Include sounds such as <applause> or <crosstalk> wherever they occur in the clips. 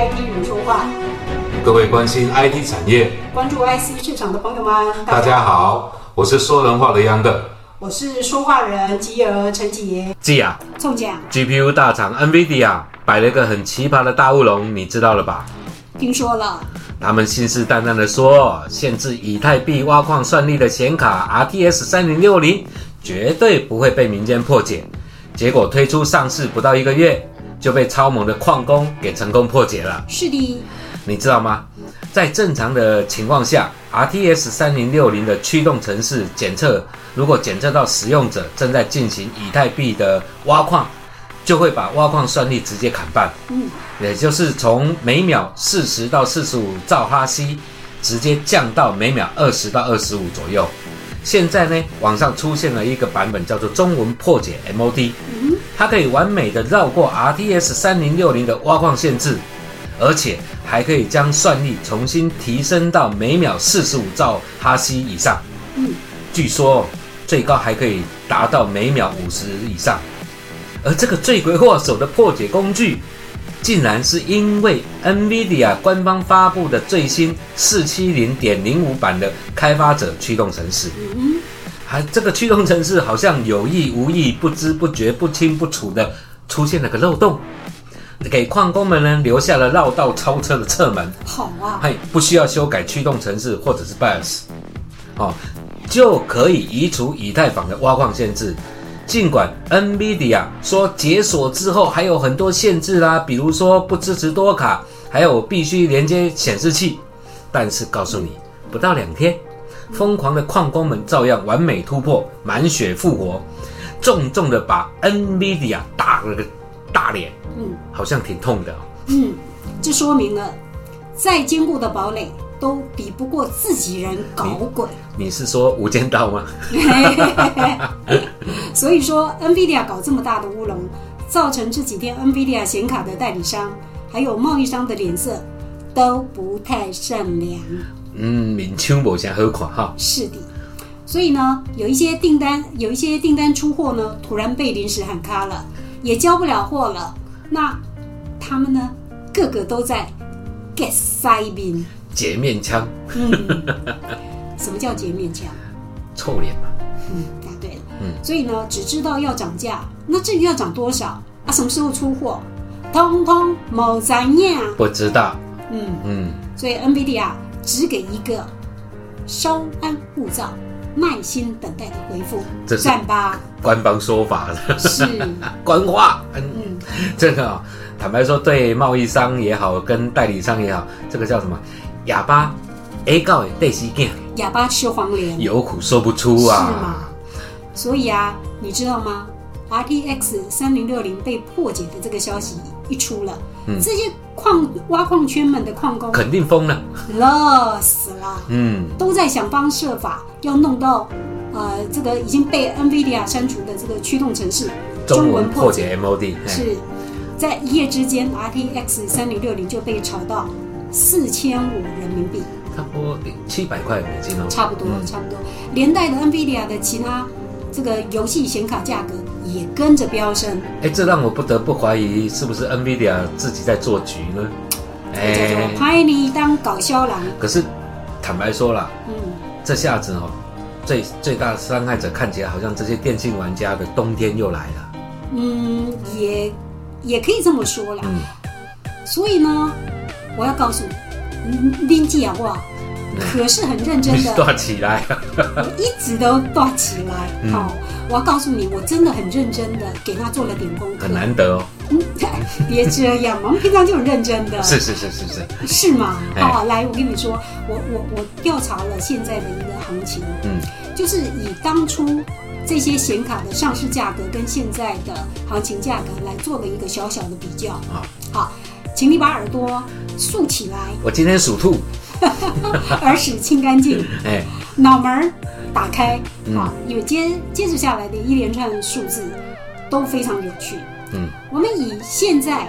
IT 人说话，各位关心 IT 产业，关注 IC 市场的朋友们，大家。好，我是说人话的央的。我是说话人吉儿陈杰，记啊中奖。，GPU 大厂 NVIDIA 摆了一个很奇葩的大乌龙，你知道了吧？听说了，他们信誓旦旦的说，限制以太币挖矿算力的显卡 RTX 三零六零绝对不会被民间破解。结果推出上市不到一个月，就被超猛的矿工给成功破解了。是的，你知道吗？在正常的情况下，RTS 三零六零的驱动程式检测，如果检测到使用者正在进行以太币的挖矿，就会把挖矿算力直接砍半，嗯，也就是从每秒四十到四十五兆哈希，直接降到每秒二十到二十五左右。现在呢，网上出现了一个版本，叫做中文破解 MOD，它可以完美的绕过 RTX 三零六零的挖矿限制，而且还可以将算力重新提升到每秒四十五兆哈希以上。据说最高还可以达到每秒五十以上。而这个罪魁祸首的破解工具，竟然是因为 NVIDIA 官方发布的最新四七零点零五版的开发者驱动程式。还这个驱动程式好像有意无意、不知不觉、不清不楚的出现了个漏洞，给矿工们呢留下了绕道超车的侧门。好啊，嘿不需要修改驱动程式或者是 BIOS，哦，就可以移除以太坊的挖矿限制。尽管 NVIDIA 说解锁之后还有很多限制啦，比如说不支持多卡，还有必须连接显示器，但是告诉你，不到两天，疯狂的矿工们照样完美突破，满血复活，重重的把 NVIDIA 打了个大脸，嗯好像挺痛的、哦。嗯，这说明了再坚固的堡垒都比不过自己人搞鬼。你是说无间道吗？<laughs> 所以说，NVIDIA 搞这么大的乌龙，造成这几天 NVIDIA 显卡的代理商还有贸易商的脸色都不太善良。嗯，面腔无啥好看哈。是的，所以呢，有一些订单，有一些订单出货呢，突然被临时喊卡了，也交不了货了。那他们呢，个个都在 get 塞宾。截面枪，嗯，什么叫截面枪？臭脸嘛。嗯，答对了。嗯，所以呢，只知道要涨价，那至于要涨多少啊，什么时候出货，通通某咱样。不知道。嗯，嗯，所以 NVIDIA 只给一个稍安勿躁、耐心等待的回复这，是赞吧。官方说法的是，<laughs> 官话。嗯，嗯，这个、哦、坦白说，对贸易商也好，跟代理商也好，这个叫什么？哑巴 A 告也对西见，哑巴吃黄连。有苦说不出啊是啊吗。所以啊，你知道吗？RTX 三零六零被破解的这个消息一出了，这些矿挖矿圈们的矿工肯定疯了。乐死了，嗯，都在想方设法要弄到，呃，这个已经被 NVIDIA 删除的这个驱动程式中文破解。MOD 是。在一夜之间，RTX 三零六零就被炒到四千五人民币，差不多七百块美金哦。差不多，嗯。差不多。连带的 NVIDIA 的其他这个游戏显卡价格也跟着飙升，哎，这让我不得不怀疑，是不是 NVIDIA 自己在做局呢？这 <tsk> 个叫做拍你当搞笑郎。可是坦白说了，嗯，这下子哦，最最大的伤害者看起来好像这些电信玩家的冬天又来了。嗯，也也可以这么说啦。嗯，所以呢，我要告诉你，嗯林记啊，哇，可是很认真的，断起来。<laughs> 我一直都断起来。嗯好、我要告诉你，我真的很认真的给他做了点功课。很难得哦。嗯，<laughs> 别这样嘛，我们平常就很认真的。是是是是是，是吗？哎好、来，我跟你说，我我我调查了现在的一个行情，嗯，就是以当初这些显卡的上市价格跟现在的行情价格来做了一个小小的比较。啊，好，请你把耳朵竖起来，我今天属兔，<laughs> 耳屎清干净，<laughs> 哎，脑门儿打开。嗯好，因为接接着下来的一连串数字都非常有趣。嗯，我们以现在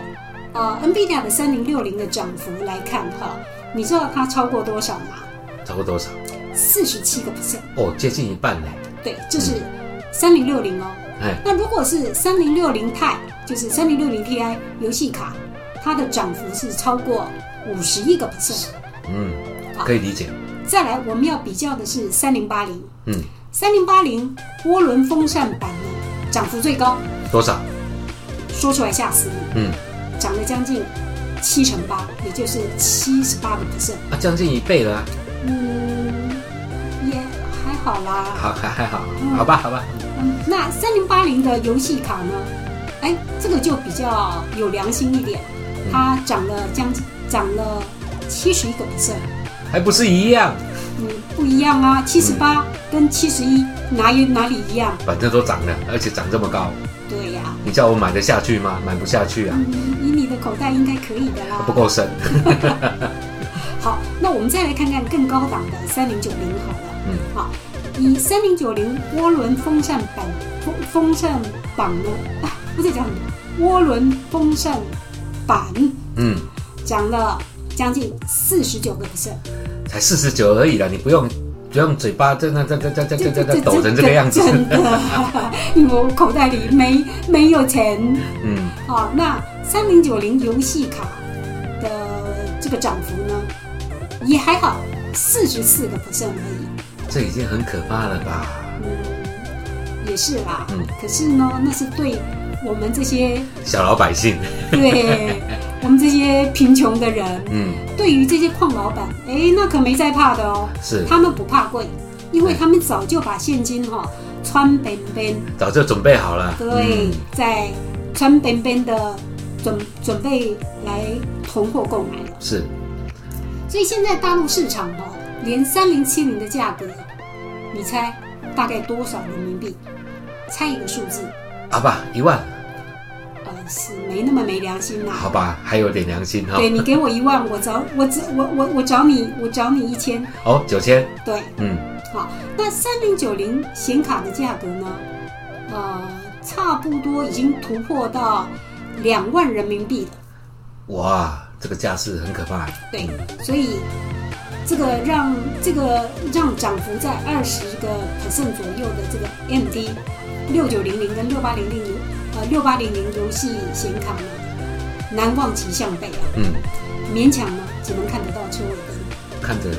呃 NVIDIA 的三零六零的涨幅来看哈，你知道它超过多少吗？超过多少？四十七个 percent。哦，接近一半呢。对，就是三零六零哦。哎，那如果是三零六零钛，就是三零六零 Ti 游戏卡，它的涨幅是超过五十一个 percent。嗯，可以理解。再来，我们要比较的是三零八零，嗯，三零八零涡轮风扇版呢，涨幅最高，多少？说出来吓死你，嗯，涨了将近七成八，也就是七十八个 percent。啊，将近一倍了啊。嗯，也还好啦。好，还还好，好吧，好吧。嗯，那三零八零的游戏卡呢？哎，这个就比较有良心一点，它涨了将近涨了七十一个 percent。还不是一样，嗯，不一样啊，七十八跟七十一哪有哪里一样？反正都涨了，而且涨这么高，对呀、你叫我买得下去吗？买不下去啊，嗯，以你的口袋应该可以的啦。不够深。<laughs> 好，那我们再来看看更高档的三零九零好了。嗯，好，以三零九零涡轮风扇板风风扇板呢，啊，<laughs> 不是讲涡轮风扇板嗯，涨了将近四十九个 percent，才四十九而已啦，你不用不用嘴巴这那这这这这这这这抖成这个样子。真的，因为我口袋里没没有钱。嗯，好，那三零九零游戏卡的这个涨幅呢，也还好，四十四个 percent 而已。这已经很可怕了吧？嗯，也是啦。嗯可是呢，那是对我们这些小老百姓，对我们这些贫穷的人，嗯，对于这些矿老板，哎，那可没在怕的哦。是他们不怕贵，因为他们早就把现金哈、穿边边，早就准备好了。对，嗯在穿边边的准准备来囤货购买了。是所以现在大陆市场哦，连三零七零的价格，你猜大概多少人民币？猜一个数字。阿爸，一万，呃，是没那么没良心啦、好吧，还有点良心哈。对你给我一万，我找我只我我我找你，我找你一千。哦，九千，对，嗯，好，那三零九零显卡的价格呢？呃，差不多已经突破到两万人民币了。哇，这个架势很可怕。对，所以这个让这个让涨幅在二十个 percent 左右的这个 MD 六九零零跟六八零零游呃六八零零游戏显卡呢，难望其项背啊，嗯，勉强呢只能看得到车尾灯。看着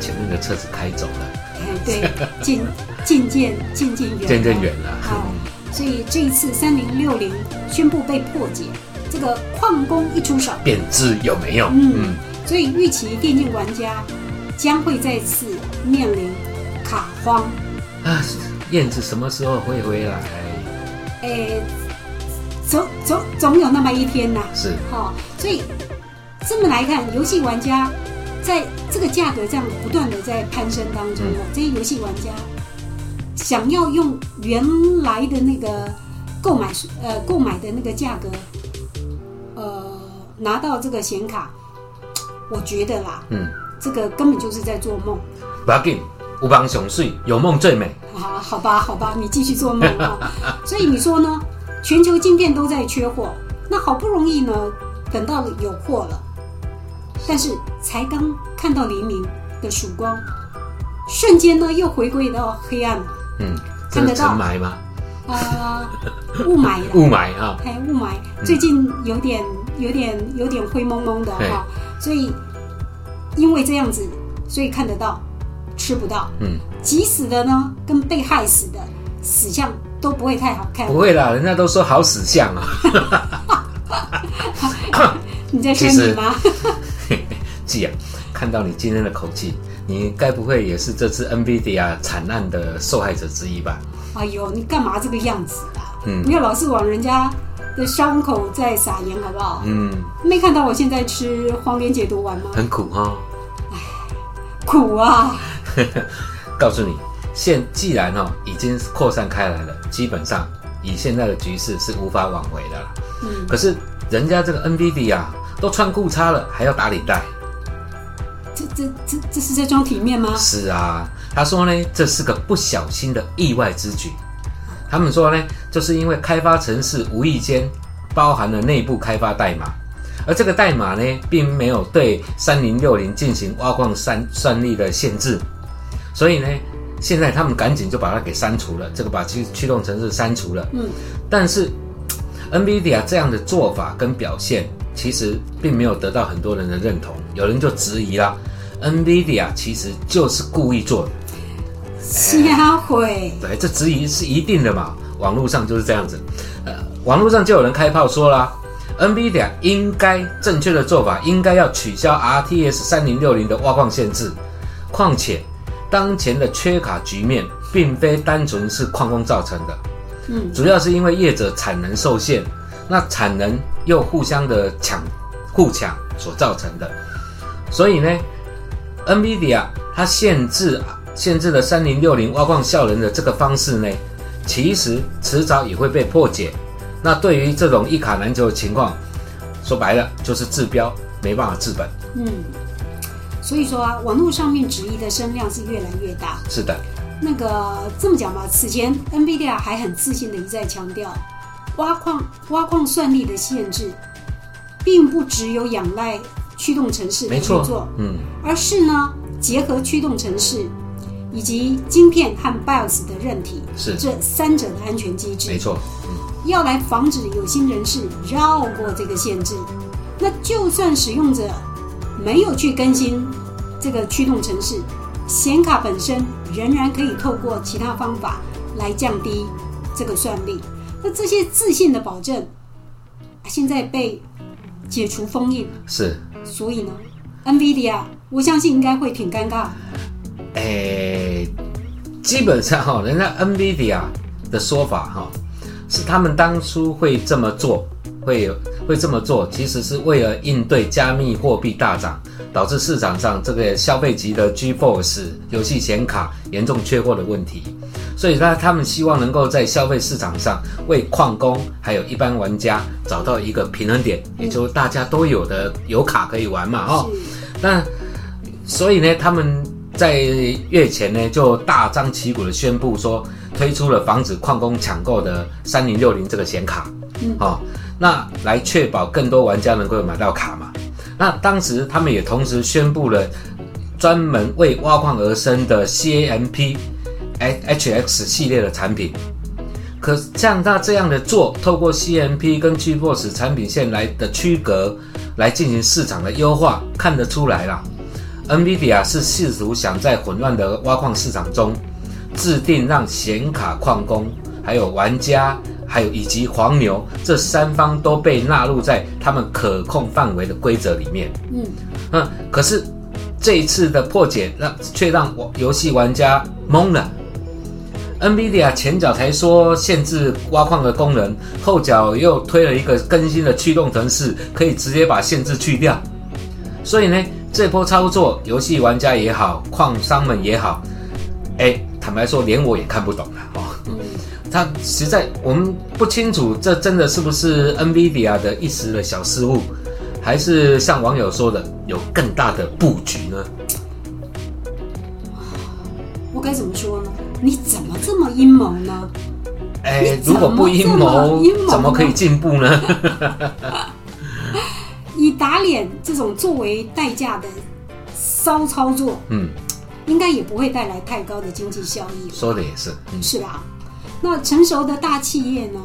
前面的车子开走了，哎，对，<laughs> 渐渐渐渐渐远，渐渐远了。啊，所以这一次三零六零宣布被破解，这个矿工一出手，变质有没有？嗯嗯，所以预期电竞玩家将会再次面临卡荒。啊，燕子什么时候会回来？诶，总总总有那么一天呐、是，好、所以这么来看，游戏玩家在这个价格这样不断的在攀升当中哦，这些游戏玩家想要用原来的那个购买呃购买的那个价格，呃拿到这个显卡，我觉得啦，嗯，这个根本就是在做梦。不要紧，有帮雄睡，有梦最美。啊，好吧，好吧，你继续做梦啊。<laughs> 所以你说呢？全球晶片都在缺货，那好不容易呢，等到有货了，但是才刚看到黎明的曙光，瞬间呢又回归到黑暗了。嗯，看得到？尘霾吗？啊、雾霾了，<laughs> 雾霾啊，哎，雾霾，最近有点、有点、有点灰蒙蒙的对。哈、所以因为这样子，所以看得到，吃不到。嗯，急死的呢，跟被害死的死相都不会太好看。不会啦，人家都说好死相啊。<laughs> 你在说你吗？季 <laughs> 啊，看到你今天的口气，你该不会也是这次 NVIDIA 惨案的受害者之一吧？哎呦，你干嘛这个样子啊？嗯不要老是往人家的伤口在撒盐，好不好？嗯，没看到我现在吃黄连解毒丸吗？很苦哈、苦啊！<laughs> 告诉你，现既然哦已经扩散开来了，基本上以现在的局势是无法挽回的了。嗯，可是人家这个 NVIDIA 啊，都穿裤衩了，还要打领带。这这这这是在装体面吗？是啊，他说呢，这是个不小心的意外之举。他们说呢，就是因为开发程式无意间包含了内部开发代码，而这个代码呢，并没有对三零六零进行挖矿算算力的限制，所以呢，现在他们赶紧就把它给删除了，这个把驱驱动程式删除了。嗯，但是 NVIDIA 这样的做法跟表现，其实并没有得到很多人的认同，有人就质疑啦，NVIDIA 其实就是故意做的。瞎毁，对，这质疑是一定的嘛，网络上就是这样子。呃，网络上就有人开炮说啦，NVIDIA 应该正确的做法应该要取消 RTS 三零六零的挖矿限制。况且，当前的缺卡局面并非单纯是矿工造成的，嗯，主要是因为业者产能受限，那产能又互相的抢互抢所造成的。所以呢，NVIDIA 它限制限制了三零六零挖矿效能的这个方式呢，其实迟早也会被破解。那对于这种一卡难求的情况，说白了就是治标没办法治本。嗯，所以说啊，网络上面质疑的声量是越来越大。是的，那个这么讲吧，此前 NVIDIA 还很自信的一再强调，挖矿挖矿算力的限制，并不只有仰赖驱动城市的没错。运作，，嗯，而是呢结合驱动城市以及晶片和 BIOS 的韧体是。这三者的安全机制，没错，嗯，要来防止有心人士绕过这个限制。那就算使用者没有去更新这个驱动程式，显卡本身仍然可以透过其他方法来降低这个算力。那这些自信的保证，现在被解除封印，是。所以呢，NVIDIA 我相信应该会挺尴尬。诶，基本上哈、人家 NVIDIA 的说法哈、是他们当初会这么做，会有会这么做，其实是为了应对加密货币大涨，导致市场上这个消费级的 GeForce 游戏显卡严重缺货的问题。所以呢，他们希望能够在消费市场上为矿工还有一般玩家找到一个平衡点，也就是大家都有的有卡可以玩嘛，哦、那所以呢，他们在月前呢就大张旗鼓的宣布说，推出了防止矿工抢购的三零六零这个显卡，嗯。哦，那来确保更多玩家能够买到卡嘛。那当时他们也同时宣布了专门为挖矿而生的 CAMP HX 系列的产品。可像他这样的做，透过 CMP 跟 GeForce 产品线来的区隔，来进行市场的优化，看得出来啦。NVIDIA 是试图想在混乱的挖矿市场中，制定让显卡矿工、还有玩家、还有以及黄牛这三方都被纳入在他们可控范围的规则里面。嗯，嗯，可是这一次的破解让却让我游戏玩家懵了。NVIDIA 前脚才说限制挖矿的功能，后脚又推了一个更新的驱动程式，可以直接把限制去掉。所以呢，这波操作，游戏玩家也好，矿商们也好，哎，坦白说，连我也看不懂。他实在我们不清楚，这真的是不是 NVIDIA 的一时的小失误，还是像网友说的有更大的布局呢？我该怎么说呢？你怎么这么阴谋呢？哎如果不阴这谋怎么可以进步呢？<laughs> 以打脸这种作为代价的骚操作，嗯，应该也不会带来太高的经济效益，说的也是，嗯，是吧？那成熟的大企业呢，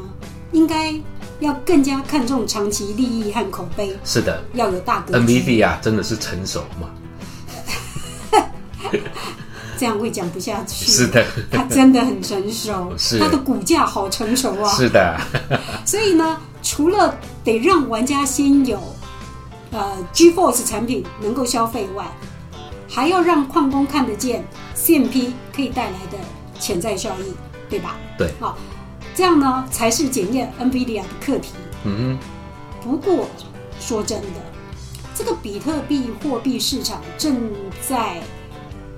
应该要更加看重长期利益和口碑，是的。要有大格局，，NVIDIA 真的是成熟嘛？<laughs> 这样会讲不下去。是的，它真的很成熟，是。它的股价好成熟啊。是的，<laughs> 所以呢，除了得让玩家先有呃 GeForce 产品能够消费外，还要让矿工看得见 CMP 可以带来的潜在效益，对吧？对，好，这样呢才是检验 NVIDIA 的课题。嗯不过说真的，这个比特币货币市场正在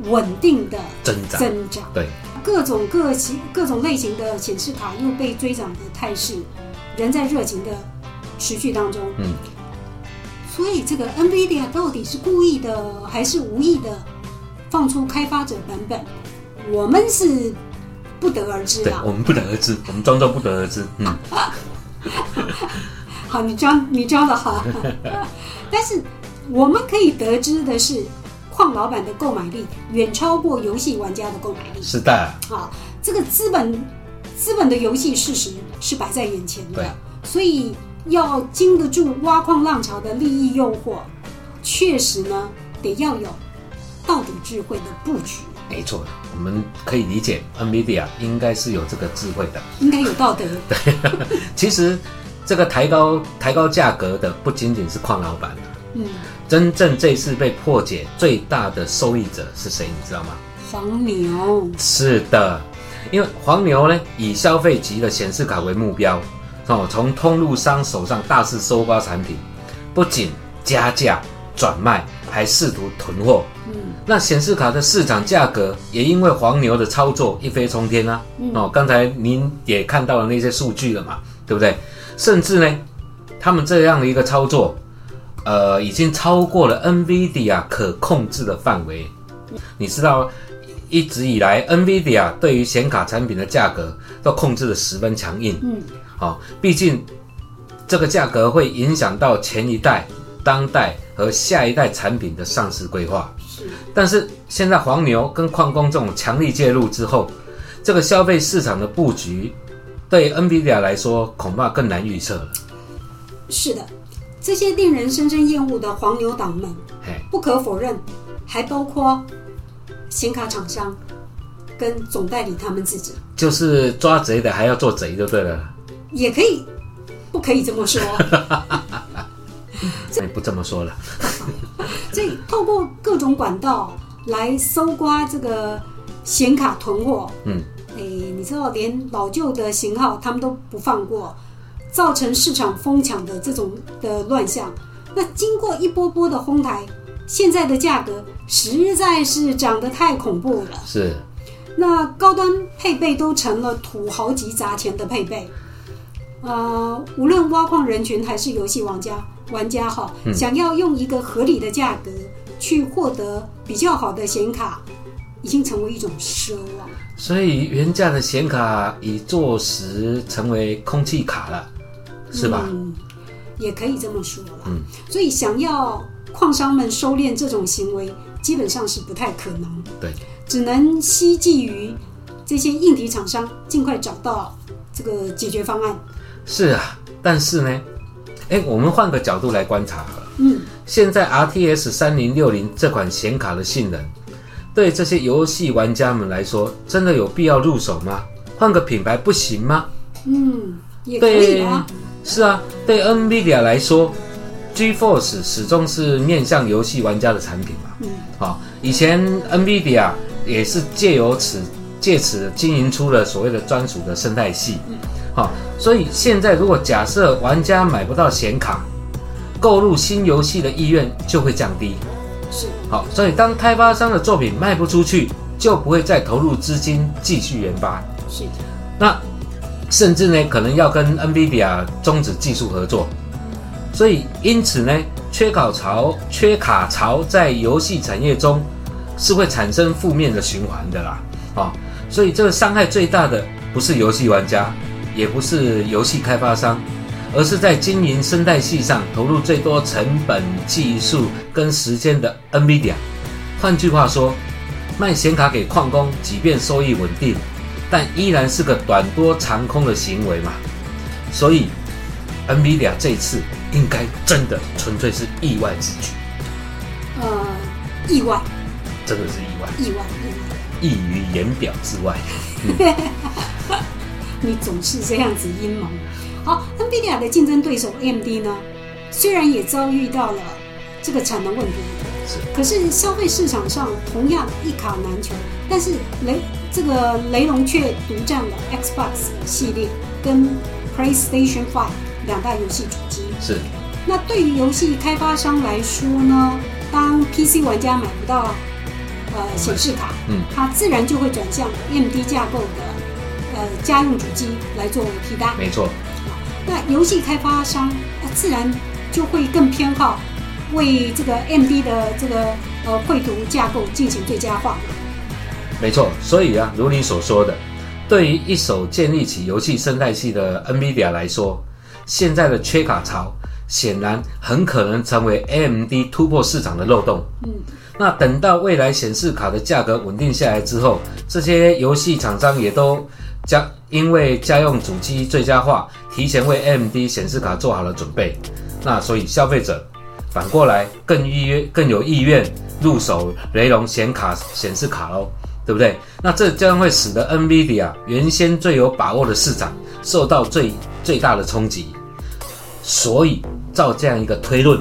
稳定的增长增长。对，各种各型各种类型的显示卡又被追涨的态势，仍在热情的持续当中。嗯，所以这个 NVIDIA 到底是故意的还是无意的放出开发者版本，我们是不得而知啦，对我。们不得而知，我们装作不得而知，嗯，<laughs> 好，你装你装的好，<laughs> 但是我们可以得知的是，矿老板的购买力远超过游戏玩家的购买力。是的，啊，这个资本资本的游戏事实是摆在眼前的，所以要经得住挖矿浪潮的利益诱惑，确实呢得要有道德智慧的布局，没错，我们可以理解 NVIDIA 应该是有这个智慧的。应该有道德。<laughs> 对其实这个抬高抬高价格的不仅仅是矿老板嗯，真正这次被破解最大的受益者是谁？你知道吗？黄牛，是的，因为黄牛呢以消费级的显示卡为目标，哦，从通路商手上大肆收刮产品，不仅加价转卖，还试图囤货。嗯，那显示卡的市场价格也因为黄牛的操作一飞冲天啊！哦，刚才您也看到了那些数据了嘛，对不对？甚至呢，他们这样的一个操作，呃，已经超过了 NVIDIA 可控制的范围。你知道，一直以来 NVIDIA 对于显卡产品的价格都控制的十分强硬。嗯，好、毕竟这个价格会影响到前一代、当代和下一代产品的上市规划。是，但是现在黄牛跟矿工这种强力介入之后，这个消费市场的布局对 NVIDIA 来说恐怕更难预测了。是的，这些令人深深厌恶的黄牛党们，嘿，不可否认，还包括显卡厂商跟总代理他们自己，就是抓贼的还要做贼就对了。也可以，不可以这么说。<laughs> 哎，不这么说了。<laughs> 透过各种管道来搜刮这个显卡囤货，嗯，哎，你知道连老旧的型号他们都不放过，造成市场疯抢的这种的乱象。那经过一波波的哄抬，现在的价格实在是涨得太恐怖了。是，那高端配备都成了土豪级砸钱的配备。呃，无论挖矿人群还是游戏玩家，玩家哈，想要用一个合理的价格去获得比较好的显卡，已经成为一种奢望。所以原价的显卡已坐实成为空气卡了，是吧？嗯，也可以这么说了。嗯，所以想要矿商们收敛这种行为，基本上是不太可能，对，只能希冀于这些硬体厂商尽快找到这个解决方案。是啊。但是呢，哎，我们换个角度来观察好了。嗯，现在 RTS 三零六零这款显卡的性能，对这些游戏玩家们来说，真的有必要入手吗？换个品牌不行吗？嗯，也可以对啊。，是啊，对 NVIDIA 来说，GeForce 始终是面向游戏玩家的产品嘛。嗯，好、以前 NVIDIA 也是借由此借此经营出了所谓的专属的生态系。嗯好、所以现在如果假设玩家买不到显卡，购入新游戏的意愿就会降低。是，好，所以当开发商的作品卖不出去，就不会再投入资金继续研发。是，那甚至呢，可能要跟 NVIDIA 终止技术合作。所以，因此呢，缺卡潮、缺卡潮在游戏产业中是会产生负面的循环的啦。啊、所以这个伤害最大的不是游戏玩家，也不是游戏开发商，而是在经营生态系上投入最多成本、技术跟时间的 NVIDIA。换句话说，卖显卡给矿工，即便收益稳定，但依然是个短多长空的行为嘛。所以，NVIDIA 这次应该真的纯粹是意外之举，呃，意外，真的是意外，意外，意外。溢于言表之外。<laughs> 你总是这样子阴谋。好，NVIDIA 的竞争对手 AMD 呢，虽然也遭遇到了这个产能问题，是可是消费市场上同样一卡难求。但是雷这个雷龙却独占了 Xbox 系列跟 PlayStation Five 两大游戏主机。是，那对于游戏开发商来说呢，当 PC 玩家买不到呃显示卡，嗯，它自然就会转向 AMD 架构的呃家用主机来作为替代。没错，那游戏开发商呃自然就会更偏好为这个 AMD 的这个呃绘图架构进行最佳化。没错。所以啊，如你所说的，对于一手建立起游戏生态系的 NVIDIA 来说，现在的缺卡潮显然很可能成为 AMD 突破市场的漏洞。嗯，那等到未来显示卡的价格稳定下来之后，这些游戏厂商也都家因为家用主机最佳化，提前为 M D 显示卡做好了准备，那所以消费者反过来更意愿更有意愿入手雷龙显卡显示卡喽，对不对？那这将会使得 NVIDIA 原先最有把握的市场受到最最大的冲击。所以照这样一个推论，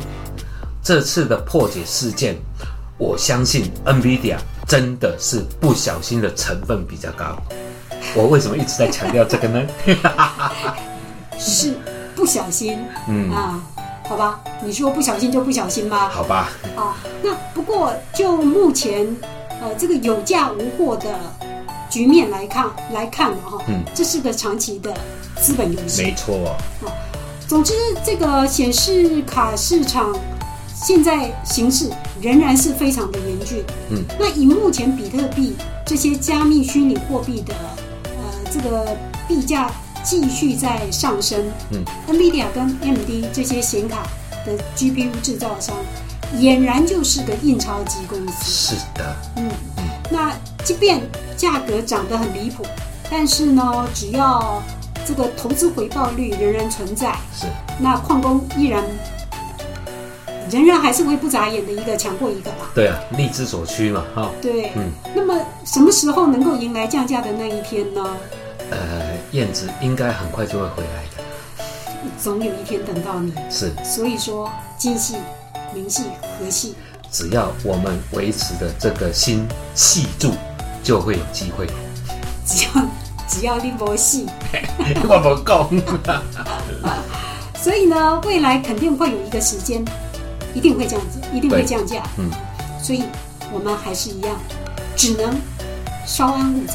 这次的破解事件，我相信 NVIDIA 真的是不小心的成分比较高。我为什么一直在强调这个呢？是不小心，嗯啊，好吧，你说不小心就不小心吧。好吧，啊，那不过就目前呃这个有价无货的局面来看来看呢哈，嗯这是个长期的资本游戏。没错，总之，这个显示卡市场现在形势仍然是非常的严峻。嗯，那以目前比特币这些加密虚拟货币的呃这个币价继续在上升，嗯，NVIDIA 跟 AMD 这些显卡的 GPU 制造商，俨然就是个印钞机公司。是的，嗯，那即便价格涨得很离谱，但是呢，只要这个投资回报率仍然存在，是。那矿工依然仍然还是会不眨眼的一个强过一个吧。对啊，力之所趋嘛，哈、对，嗯。那么什么时候能够迎来降价的那一天呢？呃，燕子应该很快就会回来的，总有一天等到你。是，所以说，金系、明系、和系，只要我们维持的这个心系住，就会有机会。只要只要拎博系，<laughs> 我不讲，<laughs> 所以呢，未来肯定会有一个时间，一定会降价，一定会降价。嗯，所以我们还是一样，只能稍安勿躁，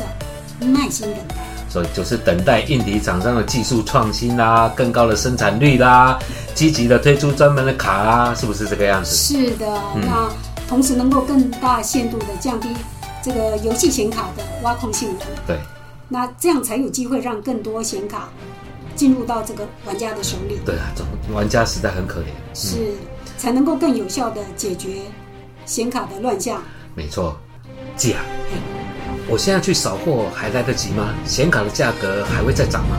耐心等待。所以就是等待硬体厂商的技术创新啦，更高的生产率啦，积极的推出专门的卡啦，是不是这个样子？是的，嗯那同时能够更大限度的降低这个游戏显卡的挖矿性能，对，那这样才有机会让更多显卡进入到这个玩家的手里，对啊，总玩家实在很可怜。嗯，是才能够更有效的解决显卡的乱象。没错。姐啊，我现在去扫货还来得及吗？显卡的价格还会再涨吗？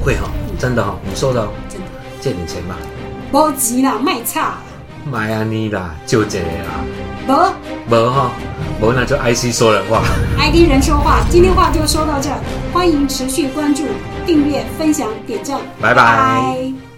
会会哈、真的哈、你说的哦，真的借点钱吧。不急啦，卖差买啊你啦，就这个啦，不。不哈，无那就 IC 说人话。ID 人说话，今天话就说到这儿，欢迎持续关注、订阅、分享、点赞，拜拜拜